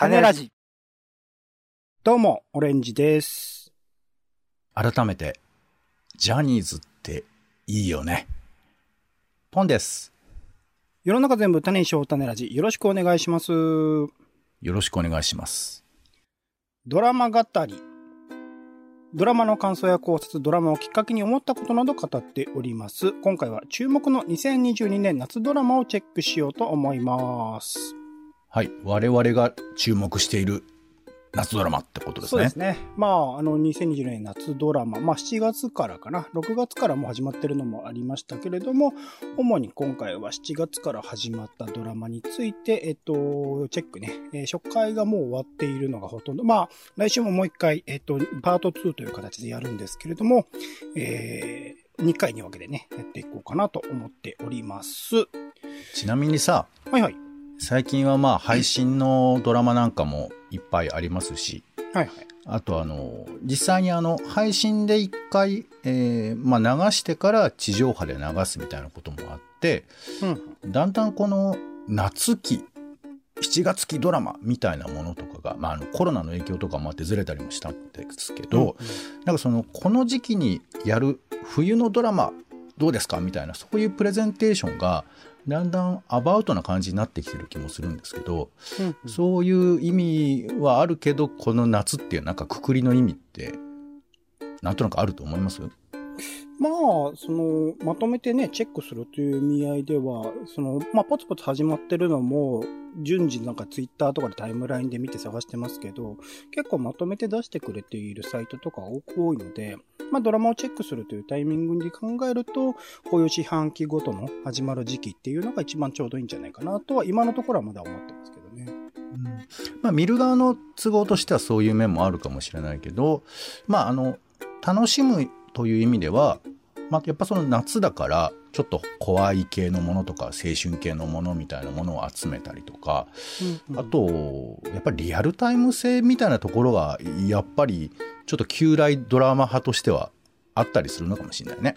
種ラジ。どうも、オレンジです。改めて、ジャニーズっていいよね。ポンです。世の中全部種にしよう種ラジ。よろしくお願いします。よろしくお願いします。ドラマ語り。ドラマの感想や考察、ドラマをきっかけに思ったことなど語っております。今回は注目の2022年夏ドラマをチェックしようと思います。はい。我々が注目している夏ドラマってことですね。そうですね。まあ、あの、2020年夏ドラマ、まあ7月からかな、6月からもう始まってるのもありましたけれども、主に今回は7月から始まったドラマについて、えっと、チェックね、えー初回がもう終わっているのがほとんど、まあ、来週ももう一回、えっと、パート2という形でやるんですけれども、えー、2回に分けてね、やっていこうかなと思っております。はちなみにさ、いはい。最近はまあ配信のドラマなんかもいっぱいありますし、はいはい。あとあの、実際にあの、配信で一回、えーまあ流してから地上波で流すみたいなこともあって、うん。だんだんこの夏期7月期ドラマみたいなものとかが、まあ、あのコロナの影響とかもあってずれたりもしたんですけど、なんかそのこの時期にやる冬のドラマどうですかみたいなそういうプレゼンテーションがだんだんアバウトな感じになってきてる気もするんですけど、うんうん。そういう意味はあるけどこの夏っていうなんかくくりの意味ってなんとなくあると思います？まあ、その、まとめてね、チェックするという意味合いでは、その、まあ、ポツポツ始まってるのも、順次なんかツイッターとかでタイムラインで見て探してますけど、結構まとめて出してくれているサイトとか多いので、まあ、ドラマをチェックするというタイミングで考えると、こういう四半期ごとの始まる時期っていうのが一番ちょうどいいんじゃないかなとは、今のところはまだ思ってますけどね。まあ、見る側の都合としてはそういう面もあるかもしれないけど、まあ、あの楽しむという意味では、まあ、やっぱその夏だからちょっと怖い系のものとか青春系のものみたいなものを集めたりとか、あとやっぱりリアルタイム性みたいなところがやっぱりちょっと旧来ドラマ派としてはあったりするのかもしれないね。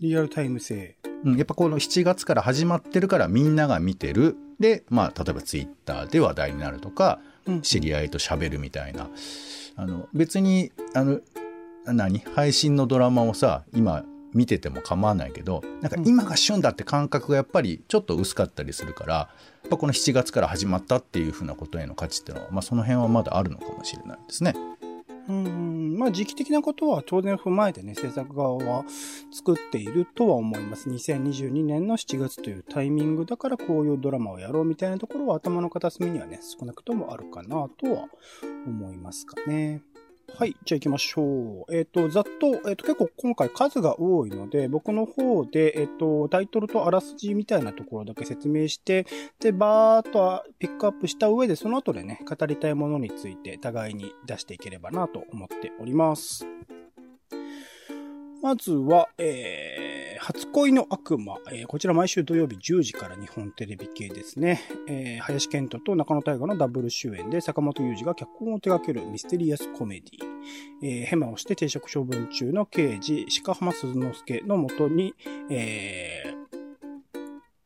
リアルタイム性。うん、やっぱこの7月から始まってるからみんなが見てるで、まあ、例えばツイッターで話題になるとかうん知り合いと喋るみたいなあの別にあの何？配信のドラマをさ今見てても構わないけどなんか今が旬だって感覚がやっぱりちょっと薄かったりするからやっぱこの7月から始まったっていうふうなことへの価値っていうのは、まあ、その辺はまだあるのかもしれないですね。うん、まあ時期的なことは当然踏まえてね、制作側は作っているとは思います。2022年の7月というタイミングだからこういうドラマをやろうみたいなところは頭の片隅にはね、少なくともあるかなとは思いますかね。はい。じゃあ行きましょう。えっ、と、ざっと、えっ、と、結構今回数が多いので、僕の方で、えっ、と、タイトルとあらすじみたいなところだけ説明して、で、バーっとピックアップした上で、その後でね、語りたいものについて互いに出していければなと思っております。まずは、えー、初恋の悪魔。えーこちら毎週土曜日10時から日本テレビ系ですね。えー、林健人と中野大河のダブル主演で坂本雄二が脚本を手掛けるミステリアスコメディ。えー、ヘマをして停職処分中の刑事、鹿浜鈴之助のもとに、え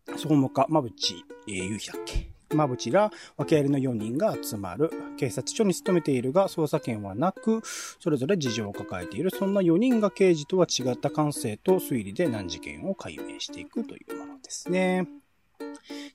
ー、総務課、馬淵、えー、夕日だっけ？馬淵ら訳ありの4人が集まる。警察署に勤めているが捜査権はなく、それぞれ事情を抱えている。そんな4人が刑事とは違った感性と推理で難事件を解明していくというものですね。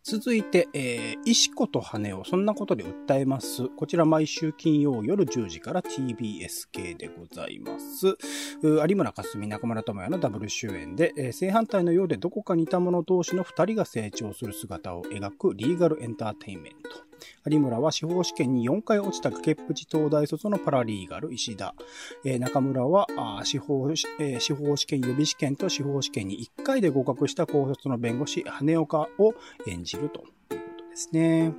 続いて、えー、石子と羽をそんなことで訴えます。こちら毎週金曜夜10時から TBS 系でございます。有村架純、中村智也のダブル主演で、えー正反対のようでどこか似た者同士の二人が成長する姿を描くリーガルエンターテインメント。有村は司法試験に4回落ちた崖っぷち東大卒のパラリーガル石田。えー中村は司法、え司法試験予備試験と司法試験に1回で合格した高卒の弁護士、羽岡を演じるということですね。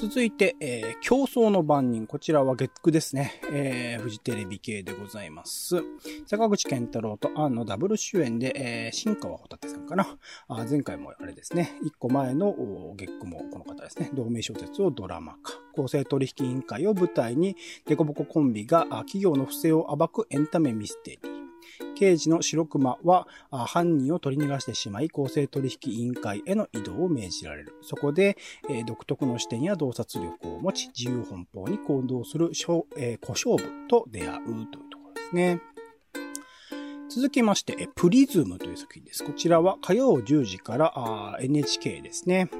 続いて、えー競争の番人。こちらは月9ですね。えーフジテレビ系でございます。坂口健太郎とアンのダブル主演で、えー新川ホタテさんかな。あ前回もあれですね。一個前のお月9もこの方ですね。同名小説をドラマ化。公正取引委員会を舞台に、デコボココンビが企業の不正を暴くエンタメミステリー。刑事の白熊は犯人を取り逃がしてしまい、公正取引委員会への移動を命じられる。そこで、えー、独特の視点や洞察力を持ち、自由奔放に行動する、えー、小勝負と出会うというところですね。続きまして、プリズムという作品です。こちらは火曜10時から NHK ですね。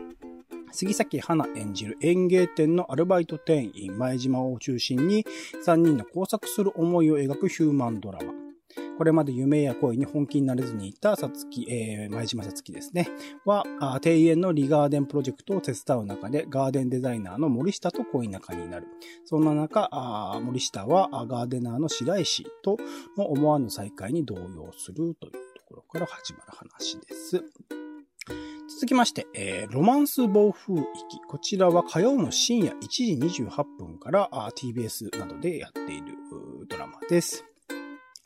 杉咲花演じる園芸店のアルバイト店員前島を中心に3人の交錯する思いを描くヒューマンドラマ。これまで夢や恋に本気になれずにいたさつき、えー、前島さつきですね。は、庭園のリガーデンプロジェクトを手伝う中で、ガーデンデザイナーの森下と恋仲になる。そんな中、森下はガーデナーの白石との思わぬ再会に動揺するというところから始まる話です。続きまして、えー、ロマンス暴風域。こちらは火曜の深夜1時28分から TBS などでやっているドラマです。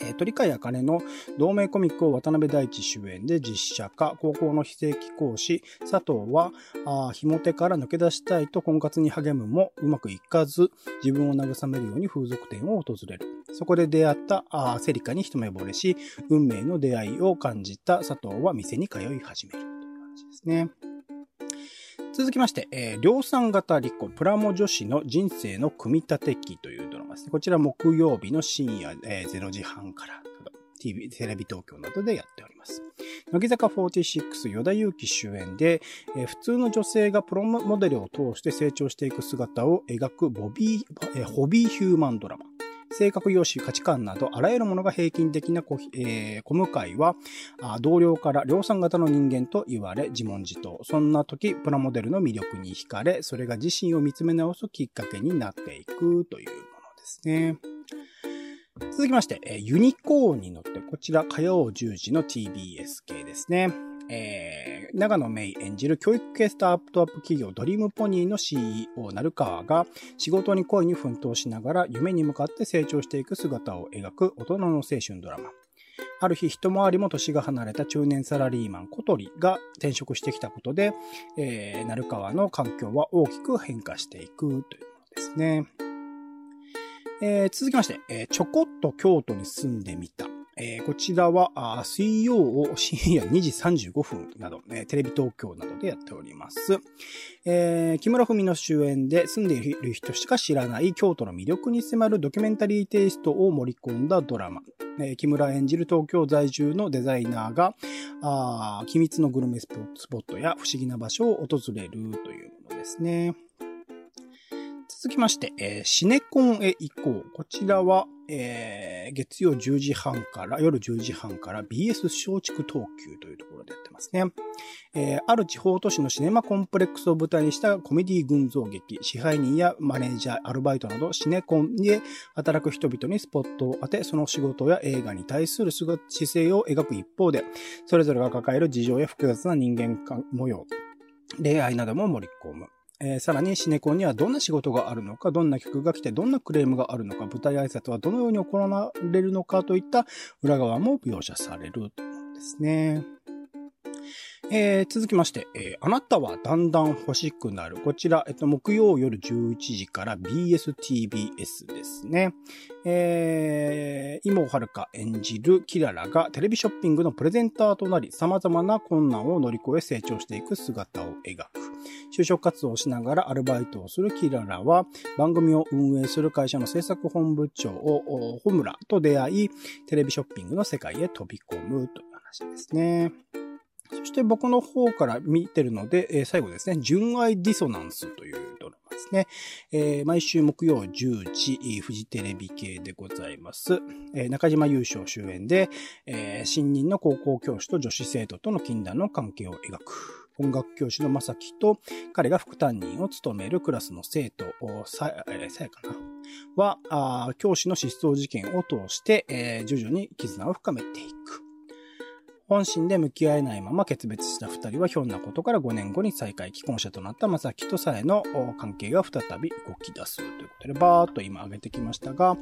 え、鳥海茜の同名コミックを渡辺大地主演で実写化、高校の非正規講師、佐藤は、あひも手から抜け出したいと婚活に励むもうまくいかず、自分を慰めるように風俗店を訪れる。そこで出会ったあセリカに一目惚れし、運命の出会いを感じた佐藤は店に通い始めるという話ですね。続きまして、えー、量産型リコ、プラモ女子の人生の組み立て機というドラマですね。こちら木曜日の深夜、えー、0時半から、TV、テレビ東京などでやっております。乃木坂46、与田祐希主演で、えー、普通の女性がプロモデルを通して成長していく姿を描くボビー、えー、ホビーヒューマンドラマ。性格用紙、価値観など、あらゆるものが平均的な小,、えー、小向かいは、同僚から量産型の人間と言われ、自問自答。そんな時、プラモデルの魅力に惹かれ、それが自身を見つめ直すきっかけになっていくというものですね。続きまして、ユニコーンに乗って、こちら火曜10時の TBS 系ですね。えー、長野芽衣演じる教育系スタートアップ企業ドリームポニーの CEO 成川が仕事に恋に奮闘しながら夢に向かって成長していく姿を描く大人の青春ドラマ。ある日一回りも年が離れた中年サラリーマン小鳥が転職してきたことで、えー、成川の環境は大きく変化していくというものですね。えー、続きまして、えー、ちょこっと京都に住んでみた。えー、こちらは水曜を深夜2時35分など、ね、テレビ東京などでやっております。えー、木村文の主演で住んでいる人しか知らない京都の魅力に迫るドキュメンタリーテイストを盛り込んだドラマ。えー、木村演じる東京在住のデザイナーが、あ機密のグルメスポットや不思議な場所を訪れるというものですね。続きまして、えー、シネコンへ行こう。こちらは、えー、月曜10時半から、夜10時半から BS 松竹東急というところでやってますね。えー、ある地方都市のシネマコンプレックスを舞台にしたコメディ群像劇、支配人やマネージャー、アルバイトなどシネコンで働く人々にスポットを当て、その仕事や映画に対する姿勢を描く一方で、それぞれが抱える事情や複雑な人間模様、恋愛なども盛り込む。えー、さらにシネコンにはどんな仕事があるのか、どんな曲が来て、どんなクレームがあるのか、舞台挨拶はどのように行われるのかといった裏側も描写されるということですね。えー、続きまして、えー、あなたはだんだん欲しくなる。こちら、えっと、木曜夜11時から BSTBS ですね。えー、今はるか演じるキララがテレビショッピングのプレゼンターとなり、様々な困難を乗り越え成長していく姿を描く。就職活動をしながらアルバイトをするキララは、番組を運営する会社の制作本部長、を、ホムラと出会い、テレビショッピングの世界へ飛び込むという話ですね。そして僕の方から見てるので、えー、最後ですね、純愛ディソナンスというドラマですね。えー、毎週木曜10時、フジテレビ系でございます。えー、中島優勝主演で、え、新任の高校教師と女子生徒との禁断の関係を描く。音楽教師の正樹と、彼が副担任を務めるクラスの生徒、さ、え、さやかな？は、教師の失踪事件を通して、徐々に絆を深めていく。本心で向き合えないまま決別した二人はひょんなことから5年後に再会、既婚者となった正樹とさえの関係が再び動き出すということで、バーっと今上げてきましたが、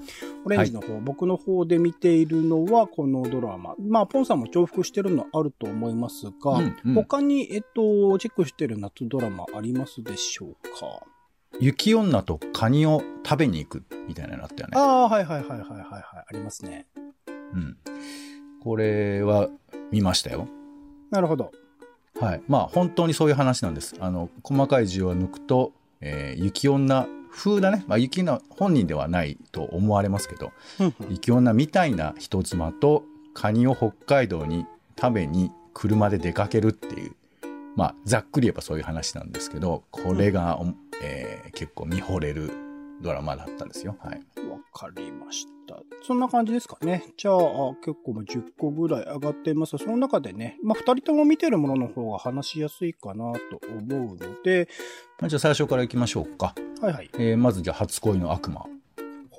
オレンジの方、はい、僕の方で見ているのはこのドラマ。まあ、ポンさんも重複してるのあると思いますが、うんうん、他に、えっと、チェックしてる夏ドラマありますでしょうか雪女とカニを食べに行くみたいなのあったよね。ああ、はいはいはいはいはい、はい、ありますね。うん。これは見ましたよ。なるほど。はい。まあ、本当にそういう話なんです。あの、細かい字を抜くと、えー雪女風だね。まあ、雪の本人ではないと思われますけど、うんうん雪女みたいな人妻とカニを北海道に食べに車で出かけるっていう、まあ、ざっくり言えばそういう話なんですけど、これが、おえー結構見惚れるドラマだったんですよ。はい。わかりました。そんな感じですかね。じゃあ、あ結構もう10個ぐらい上がってます。その中でね、まあ、二人とも見てるものの方が話しやすいかなと思うので、まあじゃあ最初から行きましょうか。はいはい。えーまずじゃあ初恋の悪魔。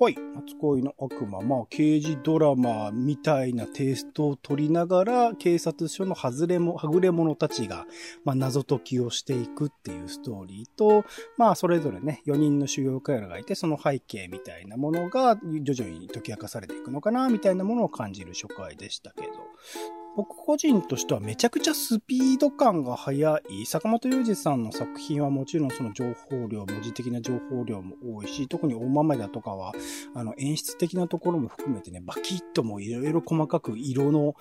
はい。初恋の悪魔。まあ、刑事ドラマみたいなテイストを取りながら、警察署の外れも、はぐれ者たちが、まあ、謎解きをしていくっていうストーリーと、まあ、それぞれね、4人の修行家らがいて、その背景みたいなものが、徐々に解き明かされていくのかな、みたいなものを感じる初回でしたけど、僕個人としてはめちゃくちゃスピード感が速い。坂本雄二さんの作品はもちろんその情報量、文字的な情報量も多いし、特に大豆田とかは、あの演出的なところも含めてね、バキッともいろいろ細かく色の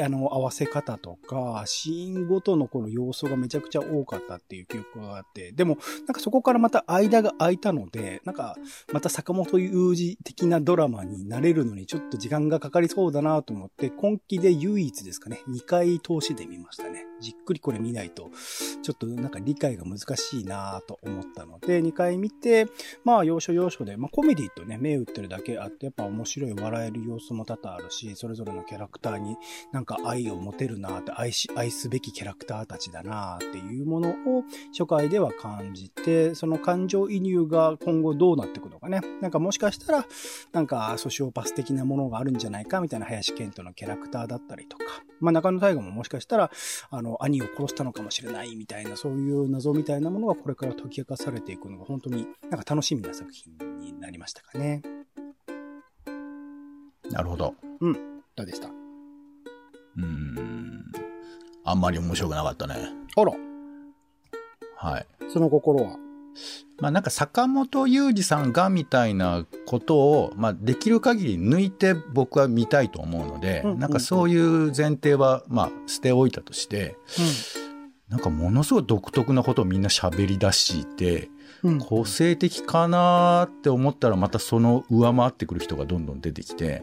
あの合わせ方とか、シーンごとのこの要素がめちゃくちゃ多かったっていう記憶があって、でもなんかそこからまた間が空いたので、なんかまた坂本雄二的なドラマになれるのにちょっと時間がかかりそうだなと思って、今期で唯一ですですかね、2回通しで見ましたね。じっくりこれ見ないと、ちょっとなんか理解が難しいなと思ったので、2回見て、まあ要所要所で、まあコメディとね、目打ってるだけあって、やっぱ面白い笑える要素も多々あるし、それぞれのキャラクターになんか愛を持てるなって、愛し、愛すべきキャラクターたちだなっていうものを初回では感じて、その感情移入が今後どうなっていくのかね。なんかもしかしたら、なんかソシオパス的なものがあるんじゃないかみたいな林健人のキャラクターだったりとか、まあ中野大河ももしかしたら、あの、兄を殺したのかもしれないみたいな、そういう謎みたいなものがこれから解き明かされていくのが本当になんか楽しみな作品になりましたかね。なるほど。どうでした？うーん。あんまり面白くなかったね。あら、はい。その心は？まあなんか坂本雄二さんがみたいなことを、まあできる限り抜いて僕は見たいと思うので、うんうんうんなんかそういう前提はまあ捨ておいたとして、なんかものすごい独特なことをみんな喋り出して、うん。うん。個性的かなーって思ったらまたその上回ってくる人がどんどん出てきて、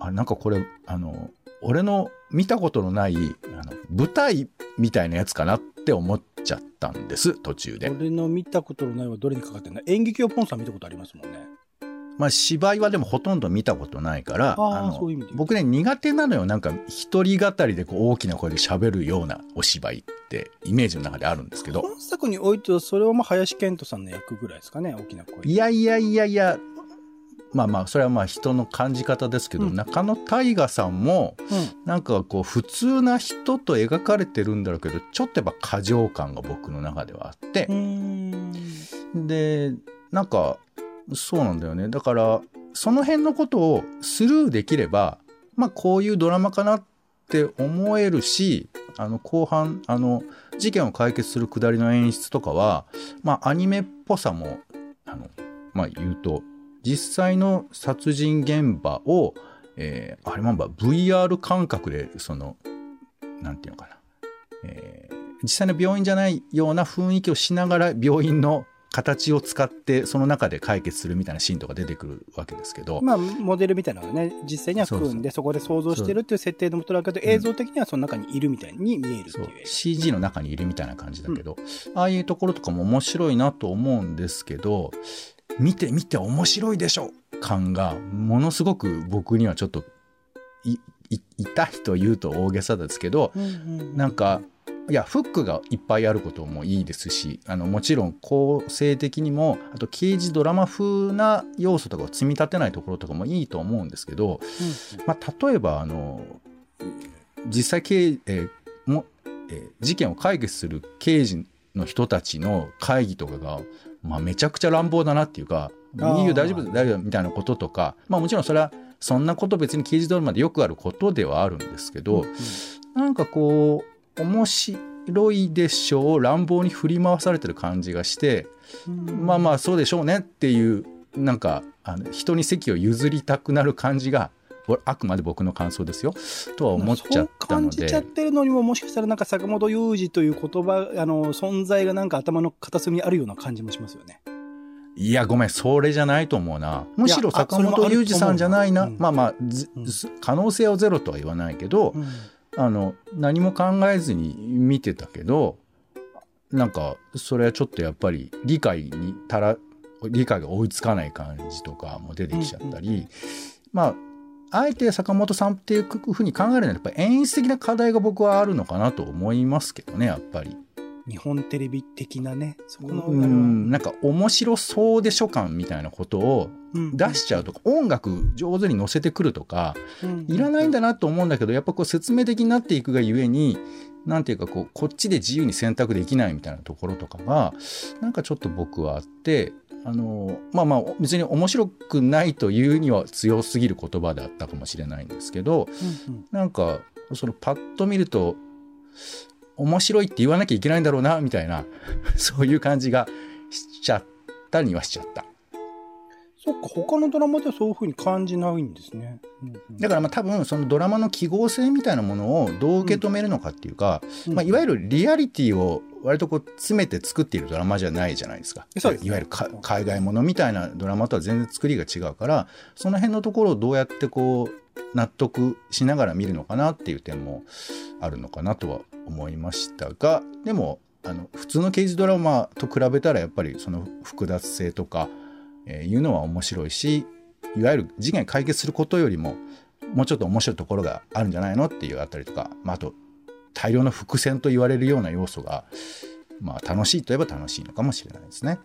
あなんかこれあの俺の見たことのないあの舞台みたいなやつかなって思っちゃったんです途中で。俺の見たことのないはどれにかかってんの？演劇をポンさん見たことありますもんね。まあ芝居はでもほとんど見たことないから僕ね苦手なのよなんか一人語りでこう大きな声で喋るようなお芝居ってイメージの中であるんですけど本作においてはそれはまあ林健人さんの役ぐらいですかね、大きな声。いやいやいやいやまあまあそれはまあ人の感じ方ですけど、うん中野大河さんもうん。なんかこう普通な人と描かれてるんだろうけどちょっとやっぱ過剰感が僕の中ではあって。でなんかそうなんだよねだからその辺のことをスルーできればまあこういうドラマかなって思えるしあの後半あの事件を解決するくだりの演出とかはまあアニメっぽさもあのまあ言うと実際の殺人現場を、えーあれなんば VR 感覚でそのなんていうのかな、えー実際の病院じゃないような雰囲気をしながら病院の形を使ってその中で解決するみたいなシーンとか出てくるわけですけど、まあ、モデルみたいなのがね、実際には組んで、そこで想像してるっていう設定のもとだけど、うん映像的にはその中にいるみたいに見えるってそいうう。CG の中にいるみたいな感じだけど、ああいうところとかも面白いなと思うんですけど見て見て面白いでしょ感がものすごく僕にはちょっと痛いと言うと大げさですけどうんうんなんかいやフックがいっぱいあることもいいですしあのもちろん構成的にもあと刑事ドラマ風な要素とかを積み立てないところとかもいいと思うんですけど、まあ、例えばあの実際刑、えーもえー事件を解決する刑事の人たちの会議とかが、まあ、めちゃくちゃ乱暴だなっていうか「あー。いいよ大丈夫だ大丈夫」みたいなこととか、まあ、もちろんそれはそんなこと別に刑事ドラマでよくあることではあるんですけど、なんかこう面白いでしょう乱暴に振り回されてる感じがして、まあまあそうでしょうねっていうなんかあの人に席を譲りたくなる感じがあくまで僕の感想ですよ。とは思っちゃったので、そう感じちゃってるのにももしかしたらなんか坂本雄二という言葉あの存在がなんか頭の片隅にあるような感じもしますよね。いや、ごめん、それじゃないと思うな。むしろ坂本龍二さんじゃないな。まあまあ、うん、可能性はゼロとは言わないけど、うん、あの、何も考えずに見てたけど、なんか、それはちょっとやっぱり理解にたら、理解が追いつかない感じとかも出てきちゃったり、うんうん、まあ、あえて坂本さんっていうふうに考えるのはやっぱり演出的な課題が僕はあるのかなと思いますけどね、やっぱり。日本テレビ的なね、そこの。うん、なんか面白そうでしょ感みたいなことを出しちゃうとか、うん、音楽上手に乗せてくるとか、うん、いらないんだなと思うんだけど、やっぱこう説明的になっていくがゆえに、なんていうかこう、こっちで自由に選択できないみたいなところとかが、なんかちょっと僕はあって、あの、まあまあ別に面白くないというには強すぎる言葉であったかもしれないんですけど、うんうん、なんか、そのパッと見ると、面白いって言わなきゃいけないんだろうな、みたいな、そういう感じがしちゃったにはしちゃった。そっか、他のドラマではそういうふうに感じないんですね。うんうん、だからまあ多分そのドラマの記号性みたいなものをどう受け止めるのかっていうか、うん、まあ、いわゆるリアリティを割とこう詰めて作っているドラマじゃないじゃないですか。そうです、いわゆる海外ものみたいなドラマとは全然作りが違うから、その辺のところをどうやってこう納得しながら見るのかなっていう点もあるのかなとは思いましたがでもあの普通の刑事ドラマと比べたらやっぱりその複雑性とか、えー、いうのは面白いしいわゆる事件解決することよりももうちょっと面白いところがあるんじゃないのっていうあたりとか、まあ、あと大量の伏線と言われるような要素が、まあ、楽しいといえば楽しいのかもしれないですね。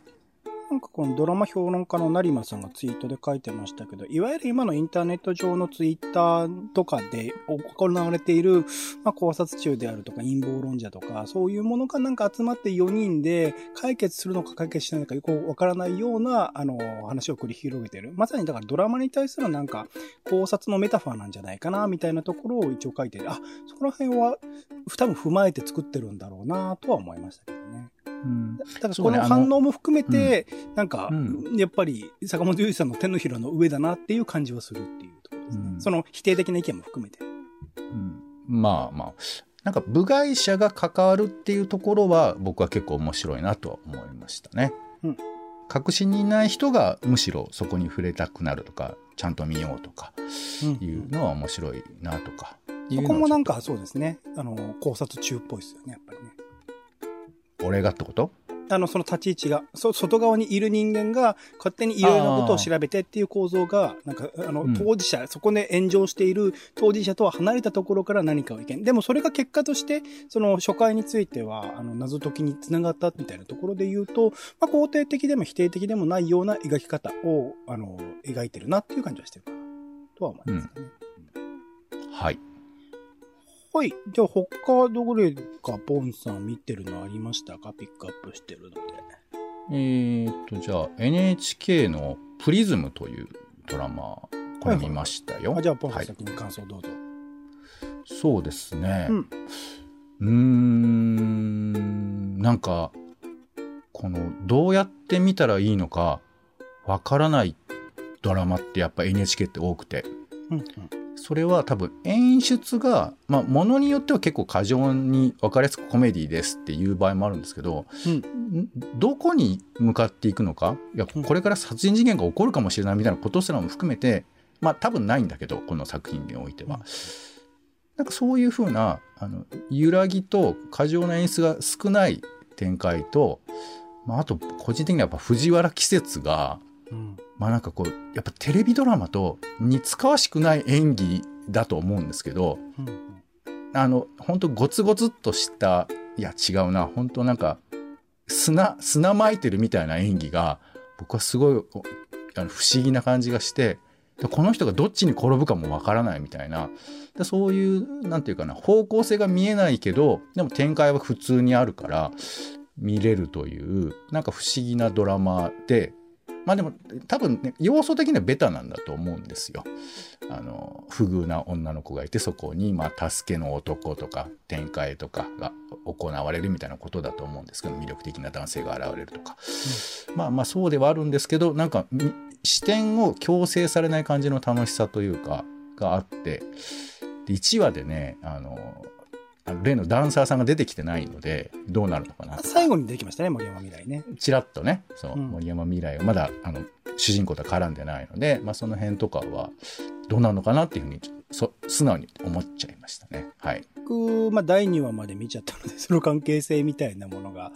なんかこのドラマ評論家の成馬さんがツイートで書いてましたけど、いわゆる今のインターネット上のツイッターとかで行われている、まあ、考察中であるとか陰謀論者とか、そういうものがなんか集まって4人で解決するのか解決しないのかよくわからないような、あの、話を繰り広げてる。まさにだからドラマに対するなんか考察のメタファーなんじゃないかな、みたいなところを一応書いてる。あ、そこら辺は多分踏まえて作ってるんだろうな、とは思いましたけどね。うん、だからこの反応も含めて、ね、なんか、うん、やっぱり坂本龍一さんの手のひらの上だなっていう感じはするっていうところですね。うん、その否定的な意見も含めて。うん、まあまあ。なんか部外者が関わるっていうところは僕は結構面白いなとは思いましたね。うん、確信にいない人がむしろそこに触れたくなるとかちゃんと見ようとかいうのは面白いなとか。ここもなんかそうですね。あの、考察中っぽいですよね、やっぱりね。俺がってこと？あの、その立ち位置が、そ、外側にいる人間が勝手にいろいろなことを調べてっていう構造が、なんか、あの、当事者、うん、そこで炎上している当事者とは離れたところから何かを意見。でもそれが結果として、その初回については、あの、謎解きにつながったみたいなところで言うと、まあ、肯定的でも否定的でもないような描き方を、あの、描いてるなっていう感じはしてるかな、とは思いますね。うん、はい。はい。じゃあ他どれかポンさん見てるのありましたか？ピックアップしてるので。えー、っと、じゃあ NHK のプリズムというドラマ、これ見ましたよ。はいはい、じゃあポンさん先に感想どうぞ。はい、そうですね。うん。うーん、なんか、この、どうやって見たらいいのか、わからないドラマってやっぱ NHK って多くて。うんうんそれは多分演出が、まあ、ものによっては結構過剰に分かりやすくコメディですっていう場合もあるんですけど、うん、どこに向かっていくのかいやこれから殺人事件が起こるかもしれないみたいなことすらも含めてまあ多分ないんだけどこの作品においては。なんかそういうふうなあの揺らぎと過剰な演出が少ない展開と、まあ、あと個人的にはやっぱ藤原季節がうん、まあなんかこうやっぱテレビドラマと似つかわしくない演技だと思うんですけど、うん、あの本当ゴツゴツっとしたいや違うな本当なんか砂砂まいてるみたいな演技が僕はすごいあの不思議な感じがしてでこの人がどっちに転ぶかもわからないみたいな。でそういうなんていうかな方向性が見えないけどでも展開は普通にあるから見れるというなんか不思議なドラマでまあでも多分ね要素的にはベタなんだと思うんですよ。あの不遇な女の子がいてそこにまあ助けの男とか展開とかが行われるみたいなことだと思うんですけど魅力的な男性が現れるとか、うん、まあまあそうではあるんですけどなんか視点を強制されない感じの楽しさというかがあって、で1話でね、あの、あの例のダンサーさんが出てきてないので、どうなるのかな。最後に出てきましたね、森山未来ね。ちらっとね、そう、うん森山未来はまだ、あの、主人公とは絡んでないので、まあその辺とかは、どうなるのかなっていうふうに、そ素直に思っちゃいましたね。はい。僕、まあ、第2話まで見ちゃったので、その関係性みたいなものが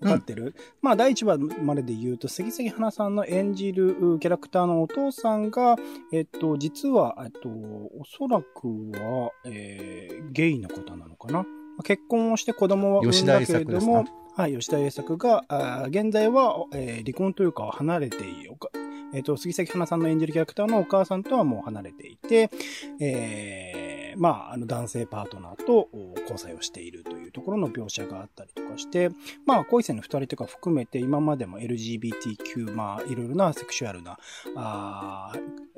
分かってる。まあ、第1話までで言うと、杉咲花さんの演じるキャラクターのお父さんが、えっと、実は、えっと、おそらくは、えー、ゲイの方なのかな。まあ結婚をして子供は産んだけれども吉田栄作はい、吉田栄作が、現在は、えー離婚というか離れている。えっ、と、杉咲花さんの演じるキャラクターのお母さんとはもう離れていて、えーまあ、あの男性パートナーと交際をしているというところの描写があったりとかして、まあ、恋生の二人とか含めて今までも LGBTQ、まあ、いろいろなセクシュアルな、あー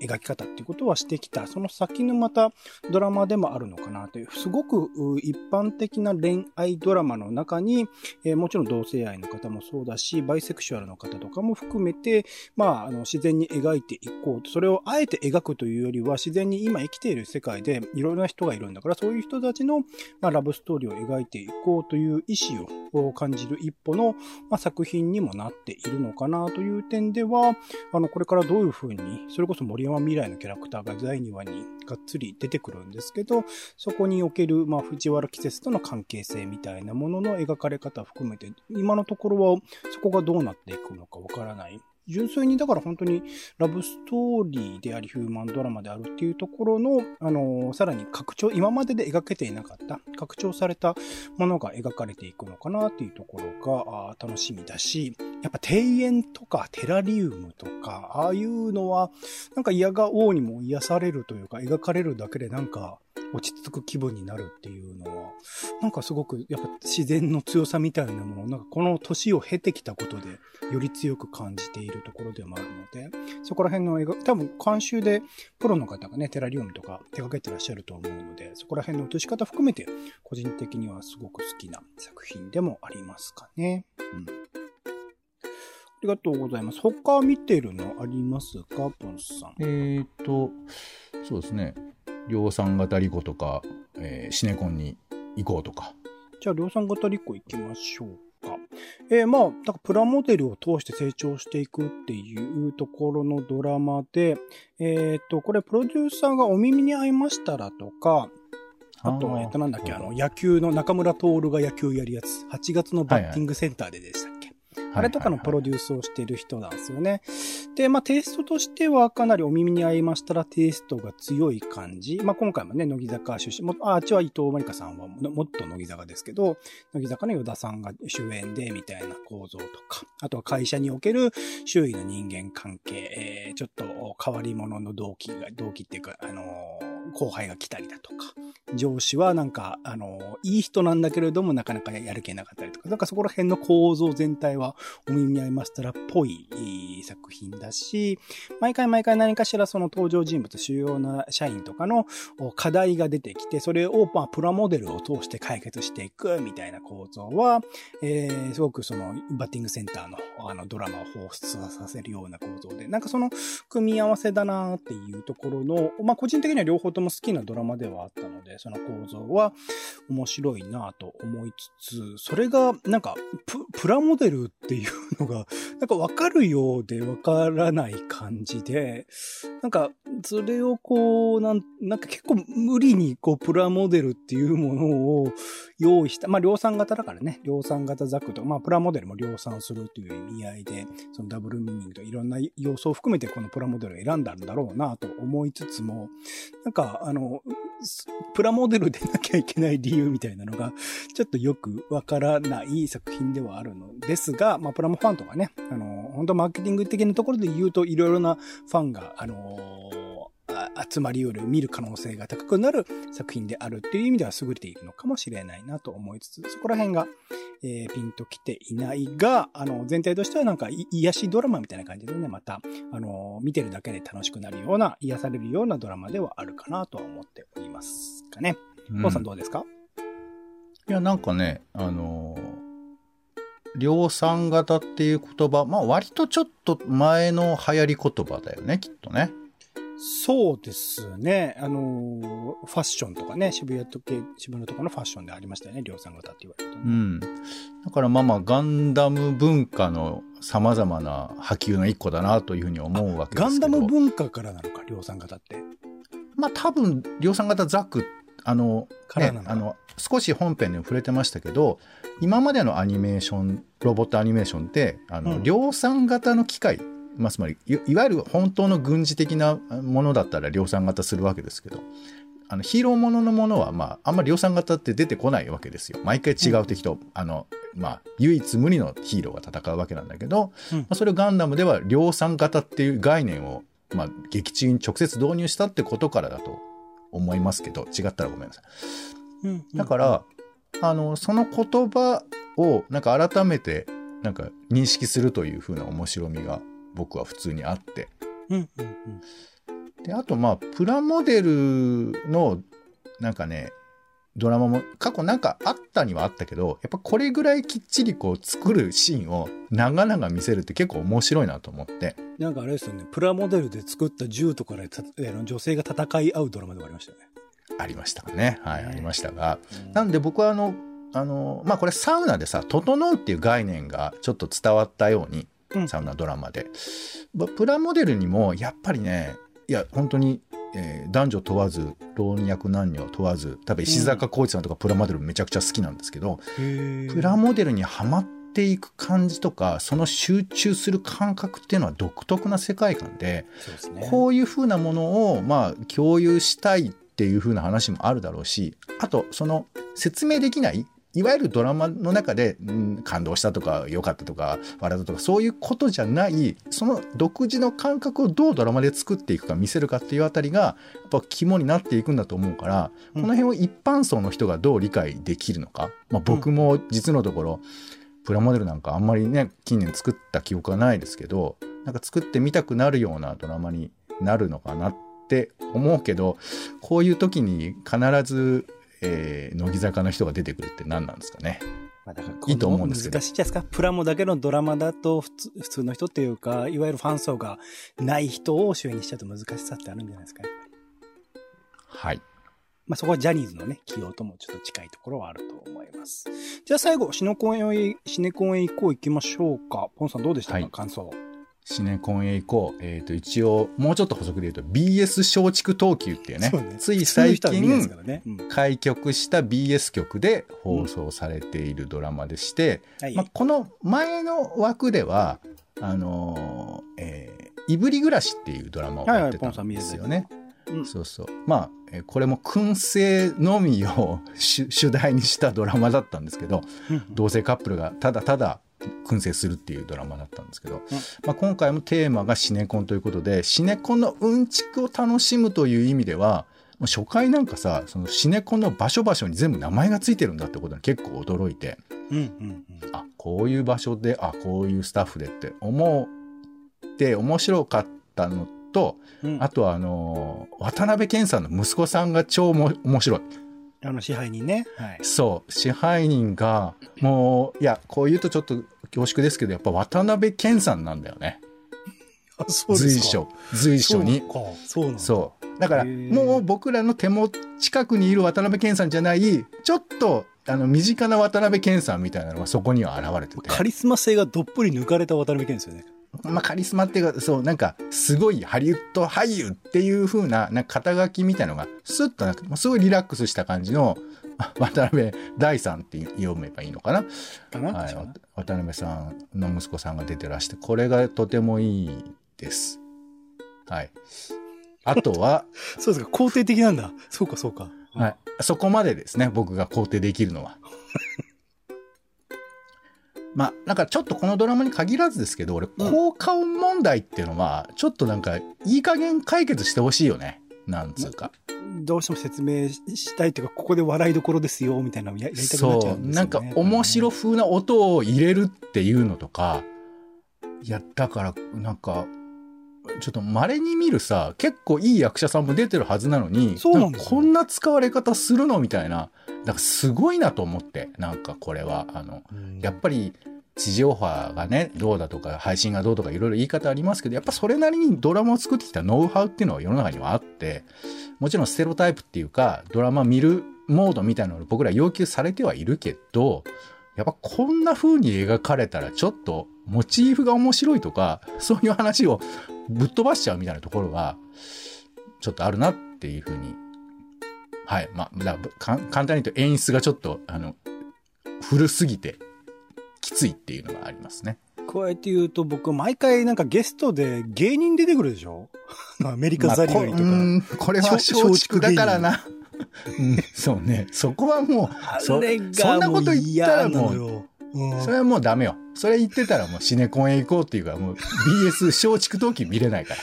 描き方っていうことはしてきた、その先のまたドラマでもあるのかなという、すごく一般的な恋愛ドラマの中に、えーもちろん同性愛の方もそうだし、バイセクシュアルの方とかも含めて、まあ、あの、自然に描いていこうと。それをあえて描くというよりは、自然に今生きている世界でいろいろな人がいるんだから、そういう人たちの、まあ、ラブストーリーを描いていこうという意思を感じる一歩の、まあ、作品にもなっているのかなという点では、あの、これからどういう風に、それこそ森は未来のキャラクターが第2話にがっつり出てくるんですけど、そこにおける、まあ、藤原季節との関係性みたいなものの描かれ方含めて、今のところはそこがどうなっていくのかわからない。純粋にだから本当にラブストーリーでありヒューマンドラマであるっていうところの、あのーさらに拡張、今までで描けていなかった、拡張されたものが描かれていくのかなっていうところが楽しみだし、やっぱ庭園とかテラリウムとか、ああいうのは、なんか嫌が王にも癒されるというか、描かれるだけでなんか落ち着く気分になるっていうのは、なんかすごくやっぱ自然の強さみたいなものを、なんかこの年を経てきたことで、より強く感じているところでもあるので、そこら辺の映画、多分監修でプロの方がね、テラリウムとか手掛けてらっしゃると思うので、そこら辺の映し方含めて、個人的にはすごく好きな作品でもありますかね。うん。ありがとうございます。他見てるのありますか？ポンさん。えっ、と、そうですね。量産型リコとか、えーシネコンに行こうとか。じゃあ、量産型リコ行きましょうか。えーまあ、プラモデルを通して成長していくっていうところのドラマで、えっ、と、これプロデューサーがお耳に合いましたらとか、あとは、えっと、なんだっけ、あの、野球の中村徹が野球やるやつ、8月のバッティングセンターででしたあれとかのプロデュースをしている人なんですよね。で、まあテイストとしてはかなりお耳に合いましたらテイストが強い感じ。まあ今回もね、乃木坂出身、もああっちは伊藤まりかさんはももっと乃木坂ですけど、乃木坂の与田さんが主演でみたいな構造とか、あとは会社における周囲の人間関係、えーちょっと変わり者の動機が、動機っていうか、あのー後輩が来たりだとか、上司はなんか、あのいい人なんだけれどもなかなかやる気なかったりとか、なんかそこら辺の構造全体はお耳合いましたらっぽい作品だし、毎回毎回何かしらその登場人物、主要な社員とかの課題が出てきて、それをまあプラモデルを通して解決していくみたいな構造は、えー、すごくそのバッティングセンターのあのドラマを放出させるような構造で、なんかその組み合わせだなっていうところの、まあ個人的には両方とも好きなドラマではあったので、その構造は面白いなと思いつつ、それがなんかプラモデルっていうのが、なんかわかるようでわからない感じで、なんかそれをこう、なんなんか結構無理にこうプラモデルっていうものを用意した。まあ量産型だからね、量産型ザクと、まあプラモデルも量産するという意味合いで、そのダブルミーニングといろんな要素を含めてこのプラモデルを選んだんだろうなと思いつつも、なんかあの、プラモデルでなきゃいけない理由みたいなのが、ちょっとよくわからない作品ではあるのですが、まあプラモファンとかね、あの、本当マーケティング的なところで言うといろいろなファンが、あのあ集まりうる、見る可能性が高くなる作品であるっていう意味では優れているのかもしれないなと思いつつ、そこら辺が、えーピンときていないが、あの、全体としてはなんかい癒しドラマみたいな感じでね、また、あの、見てるだけで楽しくなるような、癒されるようなドラマではあるかなとは思っておりますかね。うんポンさんどうですか？いや、なんかね、あのー量産型っていう言葉、まあ割とちょっと前の流行り言葉だよね、きっとね。そうですね。あのーファッションとかね、渋谷とけ、渋谷とかのファッションでありましたよね、量産型って言われるとね。うん。だからまあまあ、ガンダム文化の様々な波及の一個だなというふうに思うわけですけど。ガンダム文化からなのか、量産型って。まあ多分、量産型ザク、あの、ねあの、少し本編でも触れてましたけど、今までのアニメーション、ロボットアニメーションって、あの、うん量産型の機械、まあ、つまりい、いわゆる本当の軍事的なものだったら量産型するわけですけど、あの、ヒーローもののものは、まあ、あんまり量産型って出てこないわけですよ。毎回違う敵と、あの、まあ、唯一無二のヒーローが戦うわけなんだけど、うんまあ、それをガンダムでは量産型っていう概念を、まあ、劇中に直接導入したってことからだと思いますけど、違ったらごめんなさい。うんだから、あの、その言葉を、なんか改めて、なんか認識するという風な面白みが僕は普通にあって。うんうんうん。で、あとまあ、プラモデルの、なんかね、ドラマも過去なんかあったにはあったけど、やっぱこれぐらいきっちりこう作るシーンを長々見せるって結構面白いなと思って。なんかあれですよね、プラモデルで作った銃とかでたあの女性が戦い合うドラマでもありましたよね。ありましたかね。はい、ねありましたが。なんで僕はあの、あの、まあこれサウナでさ、整うっていう概念がちょっと伝わったように、うんサウナドラマで。まプラモデルにもやっぱりね、いや、本当に、えー男女問わず、老若男女問わず、多分石坂浩二さんとかプラモデルめちゃくちゃ好きなんですけど、へープラモデルにはまっていく感じとか、その集中する感覚っていうのは独特な世界観で、ね。こういう風なものを、まあ、共有したいっていう風な話もあるだろうし、あと、その、説明できない、いわゆるドラマの中で、うん、感動したとか、良かったとか、笑ったとか、そういうことじゃない、その独自の感覚をどうドラマで作っていくか、見せるかっていうあたりが、やっぱ肝になっていくんだと思うから、うんこの辺を一般層の人がどう理解できるのか。まあ、僕も実のところ、プラモデルなんかあんまりね、近年作った記憶はないですけど、なんか作ってみたくなるようなドラマになるのかなって思うけど、こういう時に必ず、えー乃木坂の人が出てくるって何なんですかね。まあだからいいと思うんですけど難しいじゃないですか。プラモだけのドラマだと普通、普通の人っていうか、いわゆるファン層がない人を主演にしちゃうと難しさってあるんじゃないですか。やっぱりはい。まあそこはジャニーズのね、起用ともちょっと近いところはあると思います。じゃあ最後、シネコンへ、シネコンへ行こう行きましょうか。ポンさんどうでしたか、はい感想。シネコンへ行こう。えっ、と、一応、もうちょっと補足で言うと、BS 松竹東急っていうね、そうねつい最近。うん開局した BS 局で放送されているドラマでして、はい。まあ、この前の枠では、あのーえーいぶり暮らしっていうドラマをやってたんですよね。うんそうそう。まあ、えーこれも燻製のみを主主題にしたドラマだったんですけど、うん同性カップルがただただ燻製するっていうドラマだったんですけど、まあ、今回もテーマがシネコンということで、シネコンのうんちくを楽しむという意味では、もう初回なんかさ、そのシネコンの場所場所に全部名前がついてるんだってことに結構驚いて、うんうんあ、こういう場所で、あ、こういうスタッフでって思って面白かったのと、うん。うんあとはあのー渡辺謙さんの息子さんが超も面白い。あの支配人ね。はい。そう、支配人が、もう、いや、こう言うとちょっと恐縮ですけど、やっぱ渡辺謙さんなんだよね。あ、そう随所、随所に。そうか。そうだ。そう。だから、もう僕らの手も近くにいる渡辺謙さんじゃない、ちょっと、あの、身近な渡辺謙さんみたいなのがそこには現れてて。カリスマ性がどっぷり抜かれた渡辺謙ですよね。まあ、カリスマっていうか、そう、なんか、すごいハリウッド俳優っていう風な、なんか肩書きみたいのが、スッとなくて、すごいリラックスした感じの、あ渡辺大さんって読めばいいのかな？はい渡辺さんの息子さんが出てらして、これがとてもいいです。はい。あとは、そうですか。肯定的なんだ。そうか、そうか。はい。そこまでですね、僕が肯定できるのは。まあ、なんかちょっとこのドラマに限らずですけど、俺、効果音問題っていうのは、ちょっとなんか、いい加減解決してほしいよね。なんつうか。どうしても説明したいっていうか、ここで笑いどころですよ、みたいなのをややりたくなっちゃそうう。んですよね。なんか、面白風な音を入れるっていうのとか、いや、だから、なんか、ちょっと稀に見るさ、結構いい役者さんも出てるはずなのに、そうなんこんな使われ方するのみたいな。だからすごいなと思って、なんかこれは、あの、うんやっぱり、地上波がね、どうだとか、配信がどうとか、いろいろ言い方ありますけど、やっぱそれなりにドラマを作ってきたノウハウっていうのは世の中にはあって、もちろんステロタイプっていうか、ドラマ見るモードみたいなのを僕ら要求されてはいるけど、やっぱこんな風に描かれたらちょっとモチーフが面白いとか、そういう話をぶっ飛ばしちゃうみたいなところが、ちょっとあるなっていう風に。はい。まあ、簡単に言うと演出がちょっと、あの、古すぎて、きついっていうのがありますね。加えて言うと僕毎回なんかゲストで芸人出てくるでしょ？アメリカまあザリガニとか。こうんこれは松竹だからな。うん、そうね。そこはもう、そそんなこと言ったらもう。うんそれはもうダメよ。それ言ってたらもうシネコンへ行こうっていうか、もう BS 松竹冬季見れないか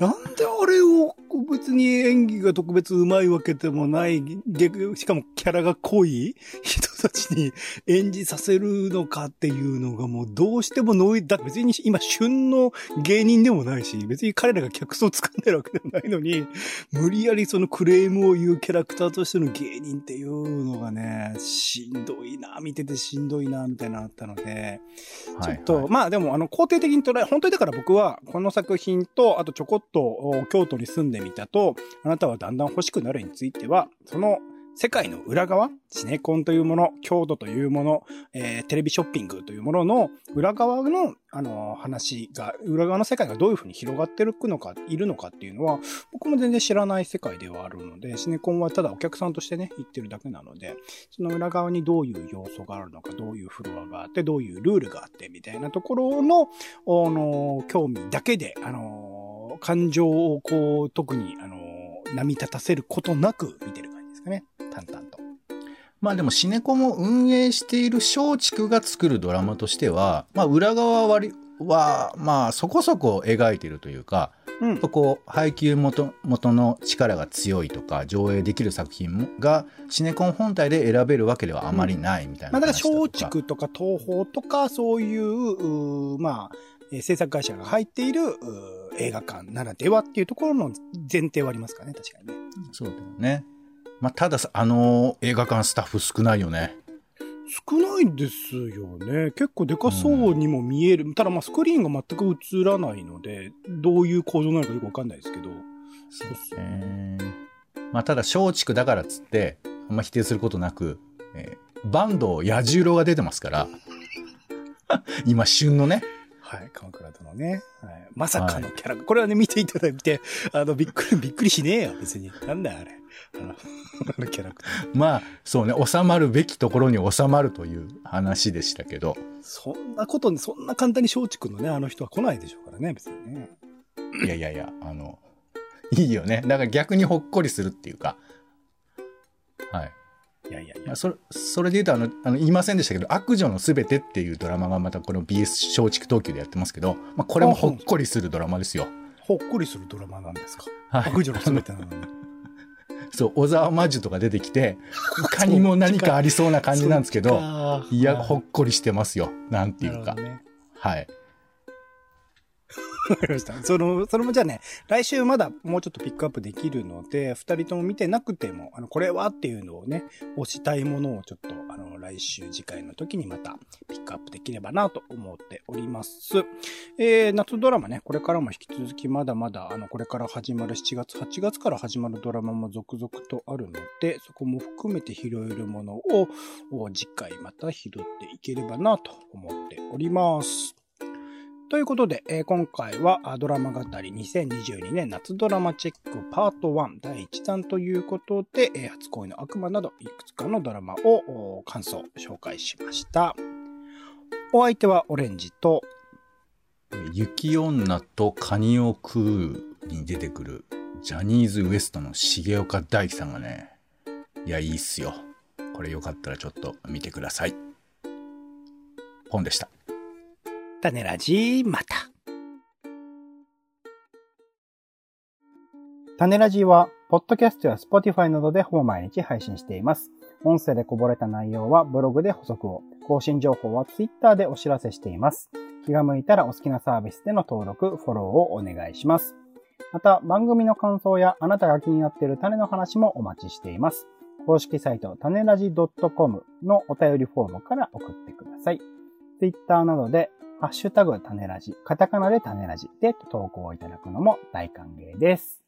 ら。なんであれを別に演技が特別上手いわけでもない、逆しかもキャラが濃い人たちに演じさせるのかっていうのがもうどうしてもノイだ別に今旬の芸人でもないし、別に彼らが客層を掴んでるわけでもないのに、無理やりそのクレームを言うキャラクターとしての芸人っていうのがね、しんどいな、見ててしんどいな、みたいなのあったので、ちょっと、はい。はいまあでも、あの、肯定的に捉え、本当にだから僕は、この作品と、あとちょこっと、お京都に住んでみただと、あなたはだんだん欲しくなるについては、その、世界の裏側、シネコンというもの、京都というもの、えーテレビショッピングというものの裏側の、あの、話が、裏側の世界がどういうふうに広がってるのか、いるのかっていうのは、僕も全然知らない世界ではあるので、シネコンはただお客さんとしてね、行ってるだけなので、その裏側にどういう要素があるのか、どういうフロアがあって、どういうルールがあって、みたいなところの、あの、興味だけで、あの、感情をこう、特に、あの、波立たせることなく見てる感じですかね。淡々と。まあでもシネコンを運営している松竹が作るドラマとしては、まあ裏側は割は、まあそこそこ描いているというか、うん。こう配給元元の力が強いとか上映できる作品もがシネコン本体で選べるわけではあまりないみたいなまあ、だから松竹とか東宝とか、そういう、まあ、えー制作会社が入っているうー映画館ならではっていうところの前提はありますかね、確かにね。そうだよね。まあたださあの映画館スタッフ少ないよね。少ないですよね。結構でかそうにも見える。ただまあスクリーンが全く映らないので、どういう構造なのかよくわかんないですけど。そうそうえーまあただ松竹だからっつってあんま否定することなく、えーバンド彌十郎が出てますから 今旬のねはい、鎌倉殿ね。はい、まさかのキャラ、これはね、見ていただいて、あの、びっくり、びっくりしねえよ、別に。なんだよ、あれ。あの、あのキャラクター。まあそうね収まるべきところに収まるという話でしたけどそんなことに、そんな簡単に松竹のね、あの人は来ないでしょうからね、別にね。いやいやいやあのいいよねだから逆にほっこりするっていうかはいいやいやいや。まあそれそれで言うとあのあの言いませんでしたけど「悪女のすべて」っていうドラマがまたこの BS 松竹東急でやってますけど、まあ、これもほっこりするドラマですよ。ほっこりするドラマなんですか？はい、悪女のすべてなのに。そう小沢魔女とか出てききて他にも何かありそうな感じなんですけどどいやほっこりしてますよなんていうか、ね。はいわかりました。その、それもじゃあね、来週まだもうちょっとピックアップできるので、二人とも見てなくても、あの、これはっていうのをね、推したいものをちょっと、あの、来週次回の時にまたピックアップできればなと思っております。えー、夏ドラマね、これからも引き続きまだまだ、あの、これから始まる7月、8月から始まるドラマも続々とあるので、そこも含めて拾えるものを、次回また拾っていければなと思っております。ということで、えー今回はドラマ語り2022年夏ドラマチェックパート1第1弾ということで、えー初恋の悪魔などいくつかのドラマを感想紹介しました。お相手はオレンジと、雪女とカニを食うに出てくるジャニーズ WEST の重岡大樹さんがねいやいいっすよ。これよかったらちょっと見てください。本でした。種ラジまた。種ラジは、ポッドキャストや Spotify などでほぼ毎日配信しています。音声でこぼれた内容はブログで補足を、更新情報は Twitter でお知らせしています。気が向いたらお好きなサービスでの登録、フォローをお願いします。また、番組の感想やあなたが気になっている種の話もお待ちしています。公式サイト、種ラジ .com のお便りフォームから送ってください。Twitter などで、ハッシュタグ種ラジ、カタカナで種ラジで投稿いただくのも大歓迎です。